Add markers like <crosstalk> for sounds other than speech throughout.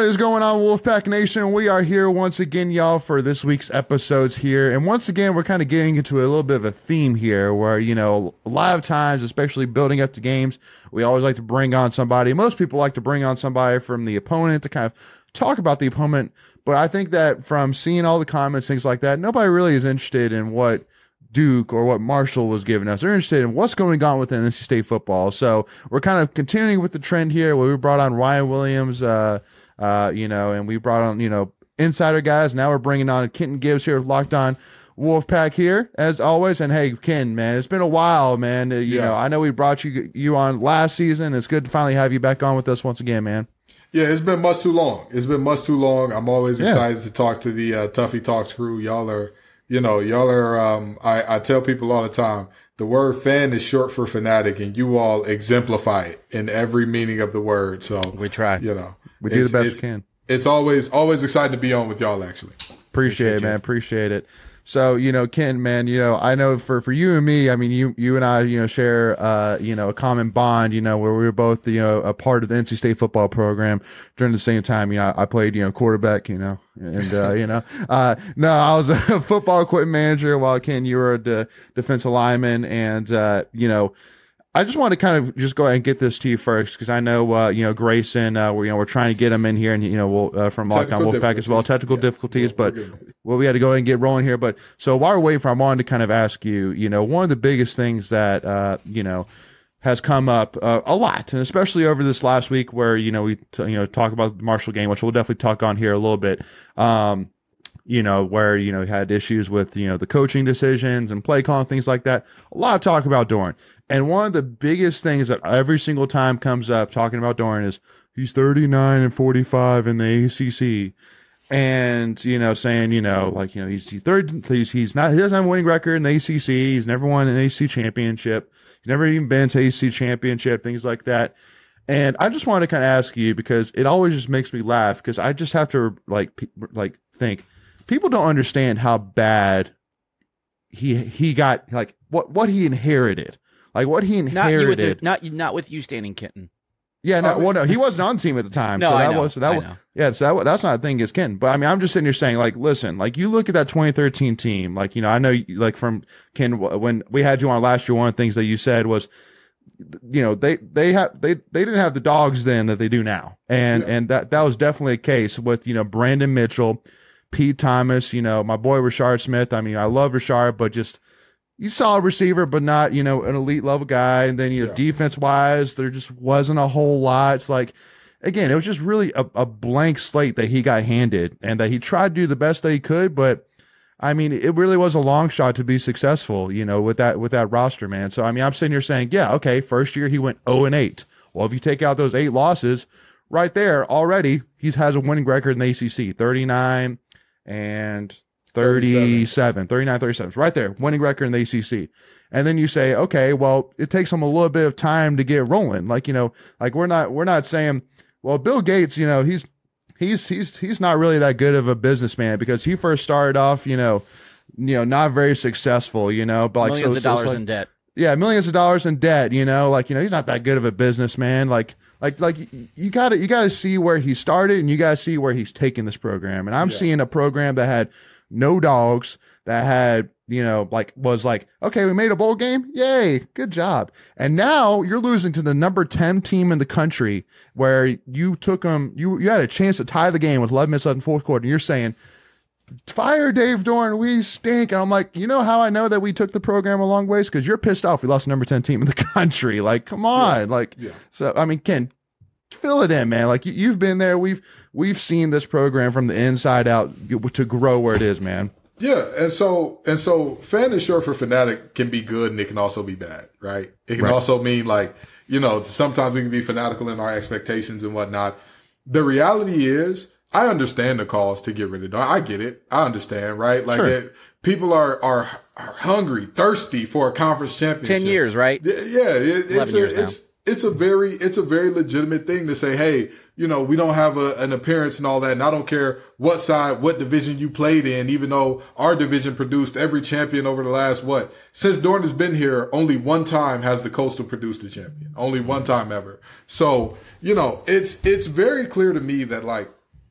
What is going on, Wolfpack Nation? We are here once again, y'all, for this week's episodes here. And once again, we're kind of getting into a little bit of a theme here where, you know, a lot of times, especially building up to games, we always like to bring on somebody. Most people like to bring on somebody from the opponent to kind of talk about the opponent. But I think that from seeing all the comments, things like that, nobody really is interested in what Duke or what Marshall was giving us. They're interested in what's going on within NC State football. So we're kind of continuing with the trend here where we brought on Ryan Williams, uh, uh, you know, and we brought on, you know, insider guys. Now we're bringing on Kenton Gibbs here, locked on Wolfpack here as always. And hey, Ken, man, it's been a while, man. Uh, you Yeah. know, I know we brought you you on last season. It's good to finally have you back on with us once again, man. Yeah, it's been much too long. It's been much too long. I'm always Yeah. excited to talk to the uh, Tuffy Talks crew. Y'all are, you know, y'all are. Um, I, I tell people all the time, the word fan is short for fanatic, and you all exemplify it in every meaning of the word. So We try. you know, We do the best we can. It's always always exciting to be on with y'all. Actually, Appreciate, it, man. Appreciate it. So, you know, Ken, man, you know, I know for, for you and me, I mean, you, you and I, you know, share, uh, you know, a common bond, you know, where we were both, you know, a part of the NC State football program during the same time, you know, I played, you know, quarterback, you know, and, uh, you know, uh, no, I was a football equipment manager while Ken, you were a de- defensive lineman and, uh, you know, I just want to kind of just go ahead and get this to you first because I know uh, you know Grayson. Uh, we're you know we're trying to get him in here, and you know we'll uh, from Locked On Wolfpack as well. Technical Yeah. difficulties, We're- but well, we had to go ahead and get rolling here. But so while we're waiting for, I wanted to kind of ask you. You know, one of the biggest things that uh, you know has come up uh, a lot, and especially over this last week, where you know we t- you know talk about the Marshall game, which we'll definitely talk on here a little bit. Um, you know, where, you know, he had issues with, you know, the coaching decisions and play calling, things like that. A lot of talk about Doeren. And one of the biggest things that every single time comes up talking about Doeren is he's 39 and 45 in the ACC. And, you know, saying, you know, like, you know, he's, he's third, he's, he's not, he doesn't have a winning record in the ACC. He's never won an ACC championship. He's never even been to ACC championship, things like that. And I just wanted to kind of ask you because it always just makes me laugh because I just have to like, pe- like think people don't understand how bad he he got like what what he inherited like what he Not you with inherited not not with you standing kitten. yeah no oh, I well no he wasn't on the team at the time <laughs> No, so I that know, was that I was know. yeah so that, wa- that's not a thing against Ken but I mean I'm just sitting here saying like listen like you look at that 2013 team like you know I know you- like from Ken when we had you on last year one of the things that you said was you know they they have they they didn't have the dogs then that they do now and Yeah. and that that was definitely a case with you know Brandon Mitchell Pete Thomas you know my boy Richard Smith I mean I love Richard but just you saw a receiver but not you know an elite level guy and then you know Yeah. defense wise there just wasn't a whole lot it's like again it was just really a, a blank slate that he got handed and that he tried to do the best that he could but I mean, it really was a long shot to be successful, you know, with that with that roster, man. So I mean, I'm sitting here saying, yeah, okay, first year he went 0 and 8. Well, if you take out those eight losses, right there already, he has a winning record in the ACC, 39 and 37, 39, 37. Right there, winning record in the ACC. And then you say, okay, well, it takes him a little bit of time to get rolling. Like, you know, like we're not we're not saying, well, Bill Gates, you know, he's he's he's he's not really that good of a businessman because he first started off, you know, you know, not very successful, you know, but like Millions so- of so it's dollars like- in debt. yeah, millions of dollars in debt, you know, like, you know, he's not that good of a businessman. Like, like, like you gotta, you gotta see where he started and you gotta see where he's taking this program. And I'm Yeah. seeing a program that had no dogs, that had, you know, like, was like, okay, we made a bowl game. Yay. Good job. And now you're losing to the number 10 team in the country where you took them, you, you had a chance to tie the game with 11 minutes left in fourth quarter. And you're saying, fire Dave Doeren, we stink. And I'm like, you know how I know that we took the program a long ways? Because you're pissed off we lost the number 10 team in the <laughs> country. Like, come on. Like, Yeah. so, I mean, Ken, fill it in, man. Like, you, you've been there. We've, we've seen this program from the inside out to grow where it is, man. Yeah, and so and so fan is short for fanatic can be good and it can also be bad, right? It can Right. also mean like, you know, sometimes we can be fanatical in our expectations and whatnot. The reality is I understand the cause to get rid of Don. I get it. I understand, right? Like Sure. it, people are, are are hungry, thirsty for a conference championship. Ten years, right? Yeah, yeah, it, it's 11 years a, it's it's a very it's a very legitimate thing to say, hey, you know, we don't have a, an appearance and all that, and I don't care what side, what division you played in, even though our division produced every champion over the last what since Doeren has been here, only one time has the Coastal produced a champion, only one time ever. So you know, it's it's very clear to me that like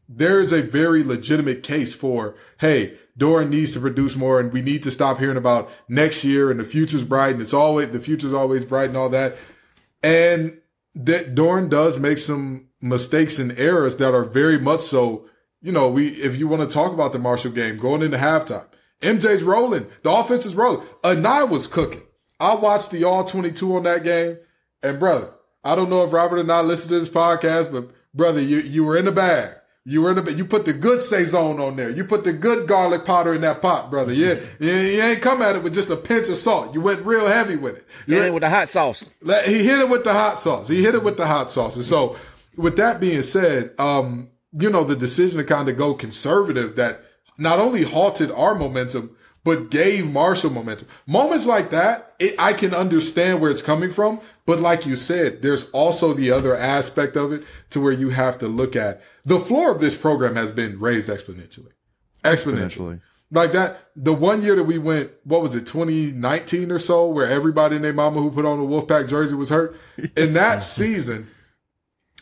there is a very legitimate case for, hey, Doeren needs to produce more and we need to stop hearing about next year and the future's bright and it's always, the future's always bright and all that. And that Doeren does make some mistakes and errors that are very much so, you know, we, if you want to talk about the Marshall game going into halftime, MJ's rolling. The offense is rolling. Anae was cooking. I watched the all 22 on that game and brother, I don't know if Robert Anae listened to this podcast, but brother, you, you were in the bag. You were in the, you put the good saison on there. You put the good garlic powder in that pot, brother. Yeah, you, you ain't come at it with just a pinch of salt. You went real heavy with it. You Hit it with the hot sauce. let- He hit it with the hot sauce. He hit it with the hot sauce. And so, with that being said, um, you know, the decision to kind of go conservative that not only halted our momentum, but gave Marshall momentum. Moments like that, it, I can understand where it's coming from. But like you said, there's also the other aspect of it to where you have to look at the floor of this program has been raised exponentially. Exponentially. Exponentially. Like that, the one year that we went, what was it, 2019 or so, where everybody and their mama who put on a Wolfpack jersey was hurt. <laughs> In that season,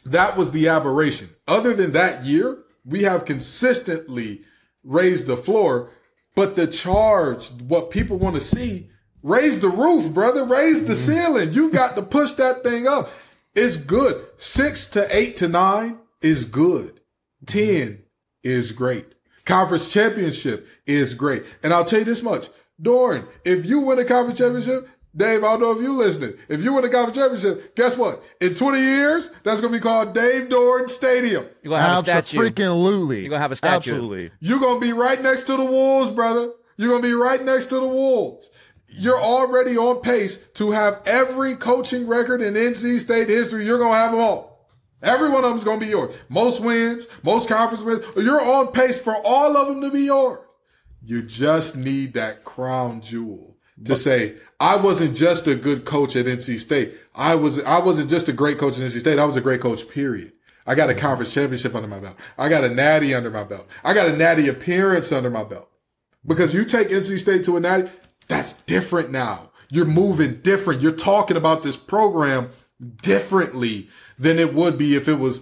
that was the aberration. Other than that year, we have consistently raised the floor, but the charge, what people want to see, raise the roof, brother, raise the mm-hmm. ceiling. You've got to push that thing up. It's good. Six to eight to nine is good. Mm-hmm. 10 is great. Conference championship is great. And I'll tell you this much. Doeren, if you win a conference championship, Dave, I don't know if you listening. If you win the conference championship, guess what? In 20 years, that's going to be called Dave Doeren Stadium. You're gonna have a statue. Absolutely. You're gonna have a statue. Absolutely. You're going to be right next to the Wolves, brother. You're going to be right next to the Wolves. You're already on pace to have every coaching record in NC State history. You're going to have them all. Every one of them is going to be yours. Most wins, most conference wins. You're on pace for all of them to be yours. You just need that crown jewel to say, I wasn't just a good coach at NC State. I was, I wasn't just a great coach at NC State. I was a great coach, period. I got a mm-hmm. conference championship under my belt. I got a natty under my belt. I got a natty appearance under my belt. Mm-hmm. Because you take NC State to a natty, that's different now. You're moving different. You're talking about this program differently than it would be if it was,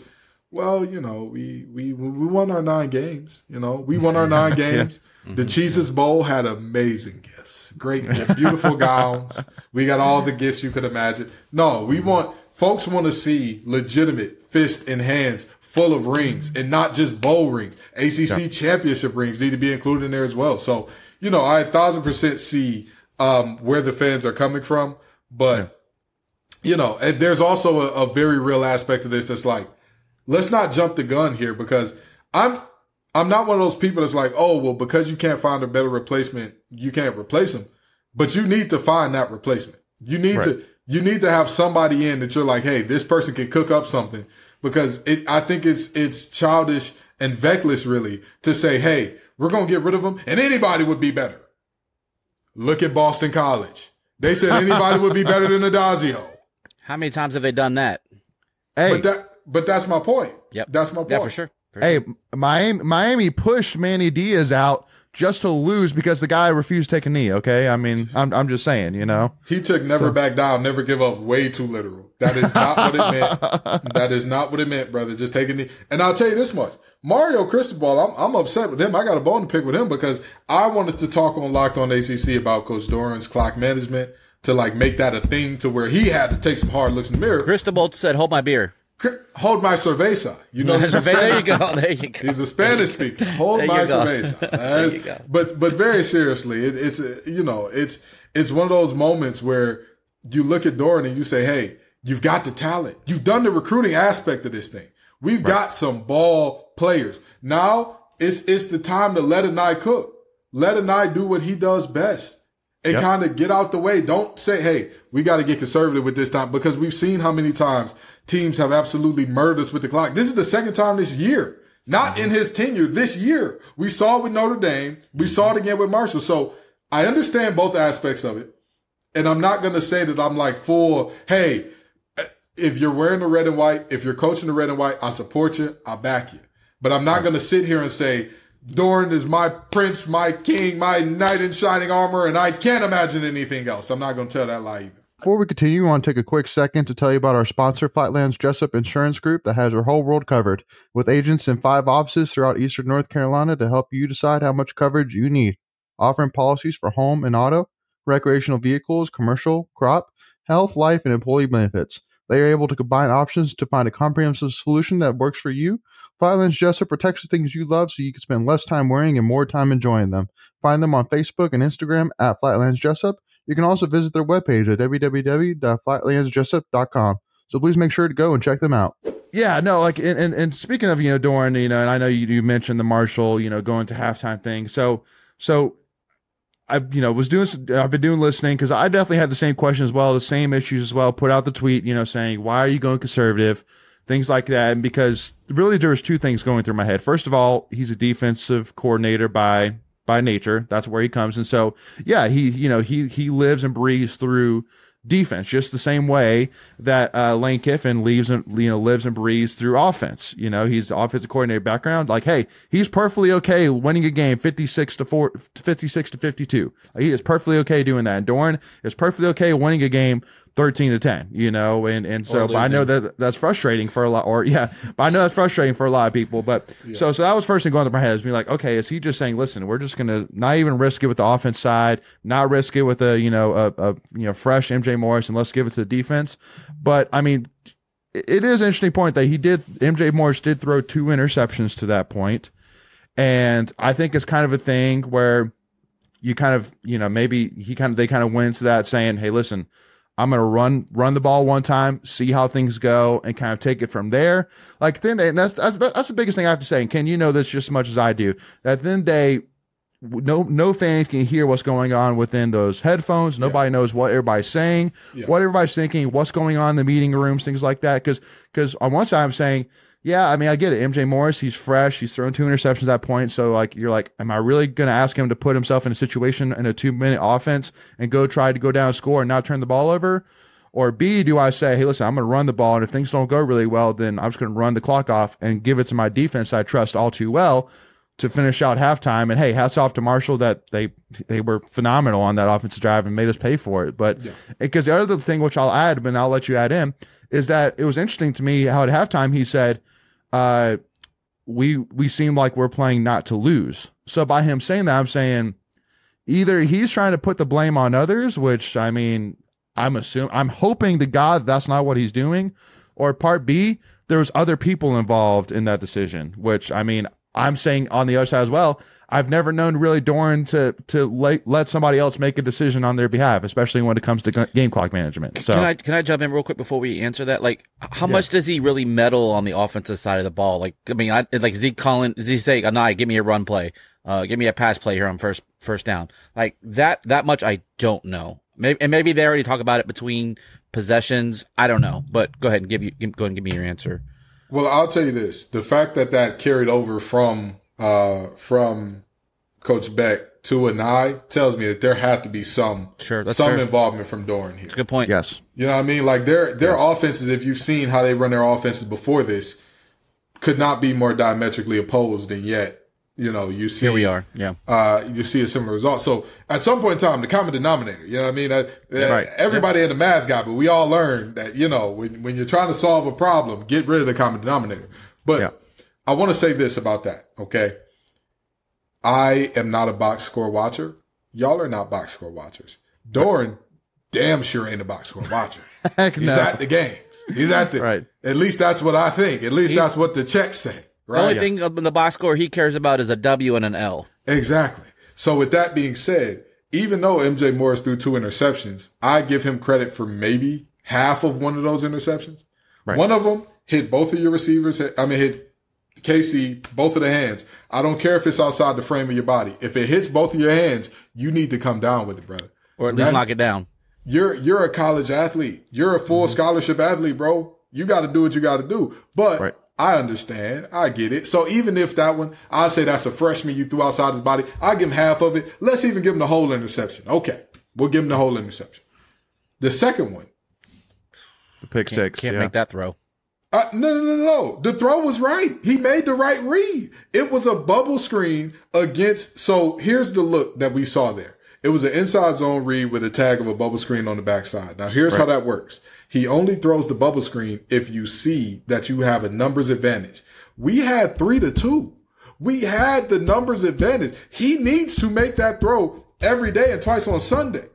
well, you know, we we we won our nine games. You know, we won our nine <laughs> games. Mm-hmm. The Cheez-It Bowl had amazing gifts, great, beautiful <laughs> gowns. We got all the gifts you could imagine. No, we want folks want to see legitimate fist in hands full of rings and not just bowl rings. ACC championship rings need to be included in there as well. So, you know, I a thousand percent see um, where the fans are coming from, but you know, and there's also a, a very real aspect of this that's like, let's not jump the gun here because I'm I'm not one of those people that's like, oh well, because you can't find a better replacement, you can't replace him. But you need to find that replacement. You need to you need to have somebody in that you're like, hey, this person can cook up something because it. I think it's it's childish and veckless really to say, hey, we're gonna get rid of him and anybody would be better. Look at Boston College. They said anybody would be better than Addazio. How many times have they done that? Hey, But that but that's my point. Yep. That's my point. Yeah, for sure. For hey. Miami, Miami pushed Manny Diaz out just to lose because the guy refused to take a knee. Okay, I mean, I'm I'm just saying, you know. He took never back down, never give up way too literal. That is not what it <laughs> meant. that is not what it meant, brother. Just taking knee. and I'll tell you this much. Mario Cristobal, I'm I'm upset with him. I got a bone to pick with him because I wanted to talk on Locked On ACC about Coach Doeren's clock management to like make that a thing to where he had to take some hard looks in the mirror. Cristobal said, "Hold my beer." Hold my cerveza. You know, he's a <laughs> there you Spanish go. There you go. He's a Spanish speaker. Hold my go. cerveza. <laughs> There you go. But but very seriously, it, it's you know it's it's one of those moments where you look at Doeren and you say, hey, you've got the talent. You've done the recruiting aspect of this thing. We've got some ball players. Now it's it's the time to let Anae cook. Let Anae do what he does best and Yep. kind of get out the way. Don't say, hey, we got to get conservative with this time because we've seen how many times teams have absolutely murdered us with the clock. This is the second time this year, not in his tenure, this year. We saw it with Notre Dame. We saw it again with Marshall. So I understand both aspects of it. And I'm not going to say that I'm like full, hey, if you're wearing the red and white, if you're coaching the red and white, I support you. I back you. But I'm not going to sit here and say Doeren is my prince, my king, my knight in shining armor, and I can't imagine anything else. I'm not going to tell that lie either. Before we continue, we want to take a quick second to tell you about our sponsor, Flatlands Jessup Insurance Group, that has your whole world covered, with agents in five offices throughout eastern North Carolina to help you decide how much coverage you need. Offering policies for home and auto, recreational vehicles, commercial, crop, health, life, and employee benefits. They are able to combine options to find a comprehensive solution that works for you. Flatlands Jessup protects the things you love so you can spend less time wearing and more time enjoying them. Find them on Facebook and Instagram at Flatlands Jessup. You can also visit their webpage at www.flatlandsjessup.com. So please make sure to go and check them out. Yeah, no, like, and, and, and speaking of, you know, Doeren, you know, and I know you, you mentioned the Marshall, you know, going to halftime thing. So, so I, you know, was doing, I've been doing listening because I definitely had the same question as well, the same issues as well. Put out the tweet, you know, saying, why are you going conservative? Things like that. And because really there was two things going through my head. First of all, he's a defensive coordinator by, by nature. That's where he comes. And so, yeah, he, you know, he, he lives and breathes through defense, just the same way that uh, Lane Kiffin leaves and you know lives and breathes through offense. You know, he's offensive coordinator background. Like, hey, he's perfectly okay winning a game fifty six to four, 56 to fifty two. He is perfectly okay doing that. And Doeren is perfectly okay winning a game 13 to 10, you know, and, and so, but I know that that's frustrating for a lot, or yeah, but I know that's frustrating for a lot of people. But yeah. so, so that was first thing going through my head is being like, okay, is he just saying, listen, we're just to not even risk it with the offense side, not risk it with a, you know, a, a, you know, fresh MJ Morris and let's give it to the defense. But I mean, it is an interesting point that he did, MJ Morris did throw two interceptions to that. And I think it's kind of a thing where you kind of, you know, maybe he kind of, they kind of went into that saying, Hey, listen, I'm going to run, run the ball one time, see how things go and kind of take it from there. Like then, and that's, that's, that's the biggest thing I have to say. And Ken, you know this just as much as I do. That the end of the day, no, no fan can hear what's going on within those headphones. Nobody yeah. knows what everybody's saying, yeah. what everybody's thinking, what's going on in the meeting rooms, things like that. Cause, cause on one side, I'm saying, yeah, I mean, I get it. MJ Morris, he's fresh. He's thrown two interceptions at that point. So, like, you're like, am I really going to ask him to put himself in a situation in a two minute offense and go try to go down and score and not turn the ball over? Or B, do I say, hey, listen, I'm going to run the ball. And if things don't go really well, then I'm just going to run the clock off and give it to my defense I trust all too well to finish out halftime. And hey, hats off to Marshall that they they were phenomenal on that offensive drive and made us pay for it. But because yeah. the other thing, which I'll add, but I'll let you add in, is that it was interesting to me how at halftime he said, uh, we we seem like we're playing not to lose. So by him saying that, I'm saying either he's trying to put the blame on others, which I mean, I'm assuming, I'm hoping to God that's not what he's doing, or part B, there was other people involved in that decision, which I mean, I'm saying on the other side as well. I've never known really Doeren to to let, let somebody else make a decision on their behalf, especially when it comes to game clock management. So can I can I jump in real quick before we answer that? Like, how much does he really meddle on the offensive side of the ball? Like, I mean, I, like Zeke he calling? Is he saying, "Nah, give me a run play, uh, give me a pass play here on first first down"? Like that that much I don't know. Maybe and maybe they already talk about it between possessions. I don't know, but go ahead and give you go ahead and give me your answer. Well, I'll tell you this: the fact that that carried over from uh, from Coach Beck to Anae tells me that there had to be some sure, some fair. involvement from Doeren here. That's a good point. Yes. You know what I mean? Like their their yes. offenses, if you've seen how they run their offenses before this, could not be more diametrically opposed and yet, you know, you see Here we are. Yeah. Uh you see a similar result. So at some point in time, the common denominator, you know what I mean? Uh, right. Everybody yeah. in the math guy, but we all learned that, you know, when when you're trying to solve a problem, get rid of the common denominator. But yeah. I want to say this about that, okay? I am not a box score watcher. Y'all are not box score watchers. Doeren, damn sure ain't a box score watcher. <laughs> He's no. at the games. He's at the. Right. At least that's what I think. At least He's, that's what the checks say. Right. The only thing in the box score he cares about is a W and an L. Exactly. So with that being said, even though MJ Morris threw two interceptions, I give him credit for maybe half of one of those interceptions. Right. One of them hit both of your receivers. I mean, hit Casey, both of the hands. I don't care if it's outside the frame of your body. If it hits both of your hands, you need to come down with it, brother. Or at least that, knock it down. You're you're a college athlete. You're a full mm-hmm. scholarship athlete, bro. You got to do what you got to do. But right. I understand. I get it. So even if that one, I say that's a freshman you threw outside his body, I give him half of it. Let's even give him the whole interception. Okay. We'll give him the whole interception. The second one, The pick Can't, six. can't yeah. make that throw. Uh, no, no, no, no. The throw was right. He made the right read. It was a bubble screen against. So here's the look that we saw there. It was an inside zone read with a tag of a bubble screen on the backside. Now here's how that works. He only throws the bubble screen if you see that you have a numbers advantage. We had three to two. We had the numbers advantage. He needs to make that throw every day and twice on Sunday.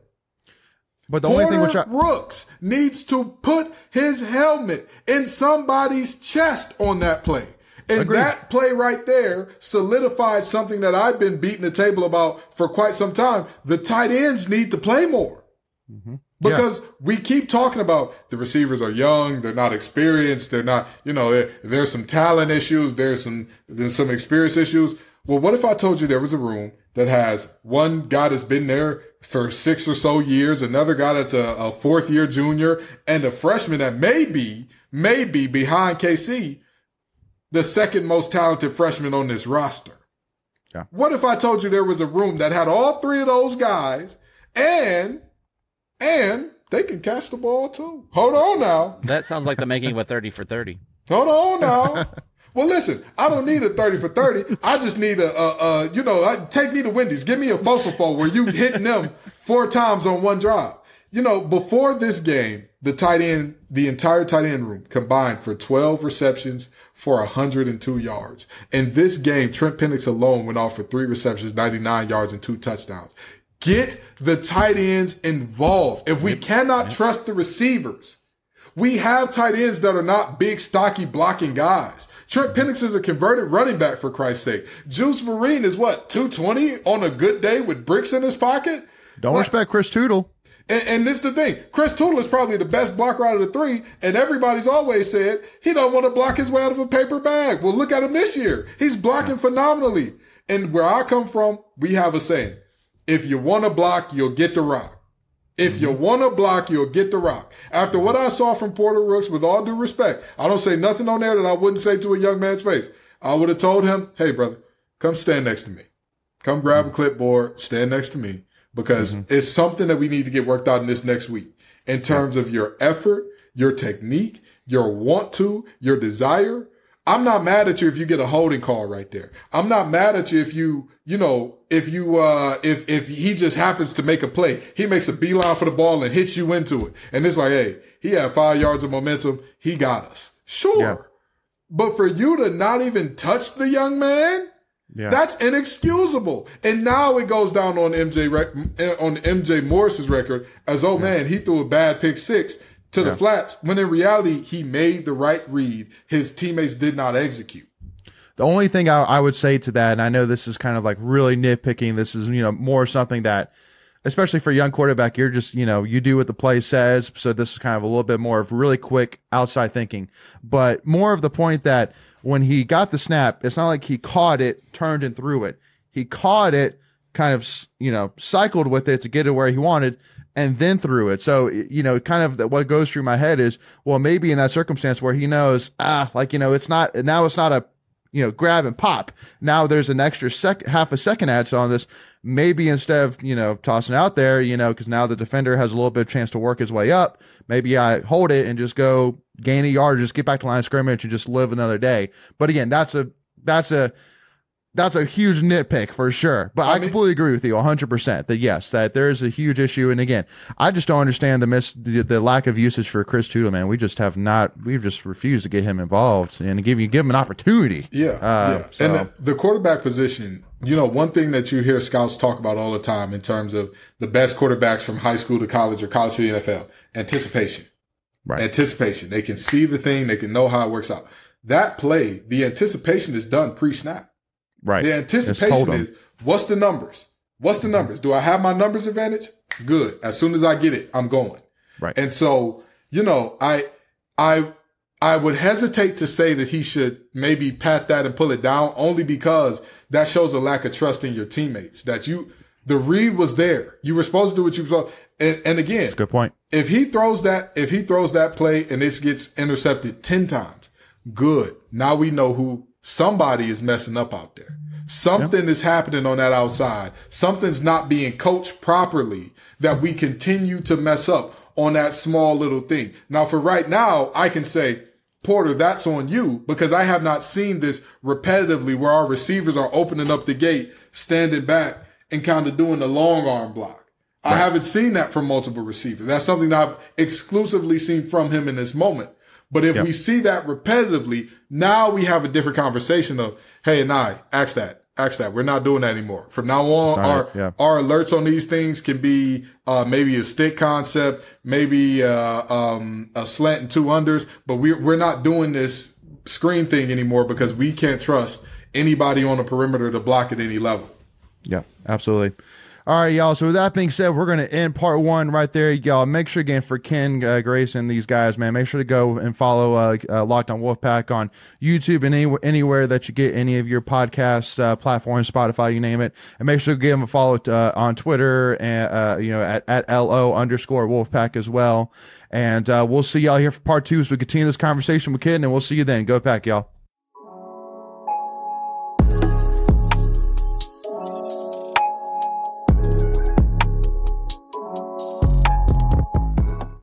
But the only thing which I, Rooks needs to put his helmet in somebody's chest on that play. And Agreed. that play right there solidified something that I've been beating the table about for quite some time. The tight ends need to play more. Mm-hmm. Because we keep talking about the receivers are young, they're not experienced, they're not, you know, there's some talent issues, there's some there's some experience issues. Well, what if I told you there was a room that has one guy that's been there for six or so years, another guy that's a, a fourth year junior, and a freshman that may be, may be behind KC, the second most talented freshman on this roster. Yeah. What if I told you there was a room that had all three of those guys and and they can catch the ball too. Hold on now. That sounds like the making of a 30 for 30. Hold on now. <laughs> well, listen, I don't need a 30 for 30. I just need a, a, a you know, I, take me to Wendy's. Give me a 4 for 4 where you hitting them four times on one drive. You know, before this game, the tight end, the entire tight end room combined for 12 receptions for 102 yards. In this game, Trent Pennix alone went off for three receptions, 99 yards and two touchdowns. Get the tight ends involved. If we cannot trust the receivers, we have tight ends that are not big, stocky, blocking guys. Trent Pennix is a converted running back, for Christ's sake. Juice Vereen is what, 220 on a good day with bricks in his pocket? don't Like- respect Chris Toudle. And, and this is the thing. Chris Toudle is probably the best blocker out of the three, and everybody's always said he don't want to block his way out of a paper bag. Well, look at him this year. He's blocking phenomenally. And where I come from, we have a saying. If you want to block, you'll get the rock. If you want to block, you'll get the rock. After what I saw from Porter Rooks, with all due respect, I don't say nothing on there that I wouldn't say to a young man's face. I would have told him, hey, brother, come stand next to me. Come grab a clipboard, stand next to me, because mm-hmm. it's something that we need to get worked out in this next week in terms of your effort, your technique, your want to, your desire. I'm not mad at you if you get a holding call right there. I'm not mad at you if you, you know, if you, uh, if, if he just happens to make a play, he makes a beeline for the ball and hits you into it. And it's like, hey, he had five yards of momentum. He got us. Sure. Yeah. But for you to not even touch the young man, Yeah. that's inexcusable. And now it goes down on MJ rec- on MJ Morris's record as oh man, he threw a bad pick six to the flats when in reality he made the right read. His teammates did not execute. The only thing I, I would say to that, and I know this is kind of like really nitpicking, this is, you know, more something that, especially for a young quarterback, you're just, you know, you do what the play says. So this is kind of a little bit more of really quick outside thinking, but more of the point that when he got the snap, it's not like he caught it, turned and threw it. He caught it, kind of, you know, cycled with it to get it where he wanted and then through it. So, you know, kind of what goes through my head is, well, maybe in that circumstance where he knows, ah, like, you know, it's not, now it's not a, you know, grab and pop. Now there's an extra sec, half a second add on this. Maybe instead of, you know, tossing out there, you know, cause now the defender has a little bit of chance to work his way up. Maybe I hold it and just go gain a yard, just get back to line of scrimmage and just live another day. But again, that's a, that's a, that's a huge nitpick for sure. But I, mean- completely agree with you 100% that yes, that there is a huge issue. And again, I just don't understand the miss, the, the lack of usage for Chris Toudle, man. We just have not, we've just refused to get him involved and give you, give him an opportunity. Yeah, Uh, yeah. so- And the, the quarterback position, you know, one thing that you hear scouts talk about all the time in terms of the best quarterbacks from high school to college or college to the NFL, anticipation. Right. Anticipation. They can see the thing, they can know how it works out. That play, the anticipation is done pre-snap. Right. The anticipation is what's the numbers? What's the mm-hmm. numbers? Do I have my numbers advantage? Good. As soon as I get it, I'm going. Right. And so, you know, I, I, I would hesitate to say that he should maybe pat that and pull it down only because that shows a lack of trust in your teammates that you, the read was there. You were supposed to do what you were supposed. And, and again, Good point. if he throws that, if he throws that play and this gets intercepted 10 times, good. Now we know who somebody is messing up out there. Something is happening on that outside. Something's not being coached properly that we continue to mess up on that small little thing. Now, for right now, I can say, Porter, that's on you because I have not seen this repetitively where our receivers are opening up the gate, standing back and kind of doing the long arm block. Right. I haven't seen that from multiple receivers. That's something that I've exclusively seen from him in this moment. But if yep. we see that repetitively, now we have a different conversation of, hey, and I, ask that, ask that. We're not doing that anymore. From now on, Sorry. our, yeah. our alerts on these things can be, uh, maybe a stick concept, maybe, uh, um, a slant and two unders, but we're, we're not doing this screen thing anymore because we can't trust anybody on the perimeter to block at any level. Yeah, absolutely. All right, y'all. So with that being said, we're going to end part one right there, y'all. Make sure again for Ken uh, and these guys, man. Make sure to go and follow uh, uh, Locked On Wolfpack on YouTube and any, anywhere that you get any of your podcast uh, platforms, Spotify, you name it. And make sure to give them a follow uh, on Twitter and uh, you know at at lo underscore Wolfpack as well. And uh, we'll see y'all here for part two as we continue this conversation with Ken, and we'll see you then. Go Pack, y'all.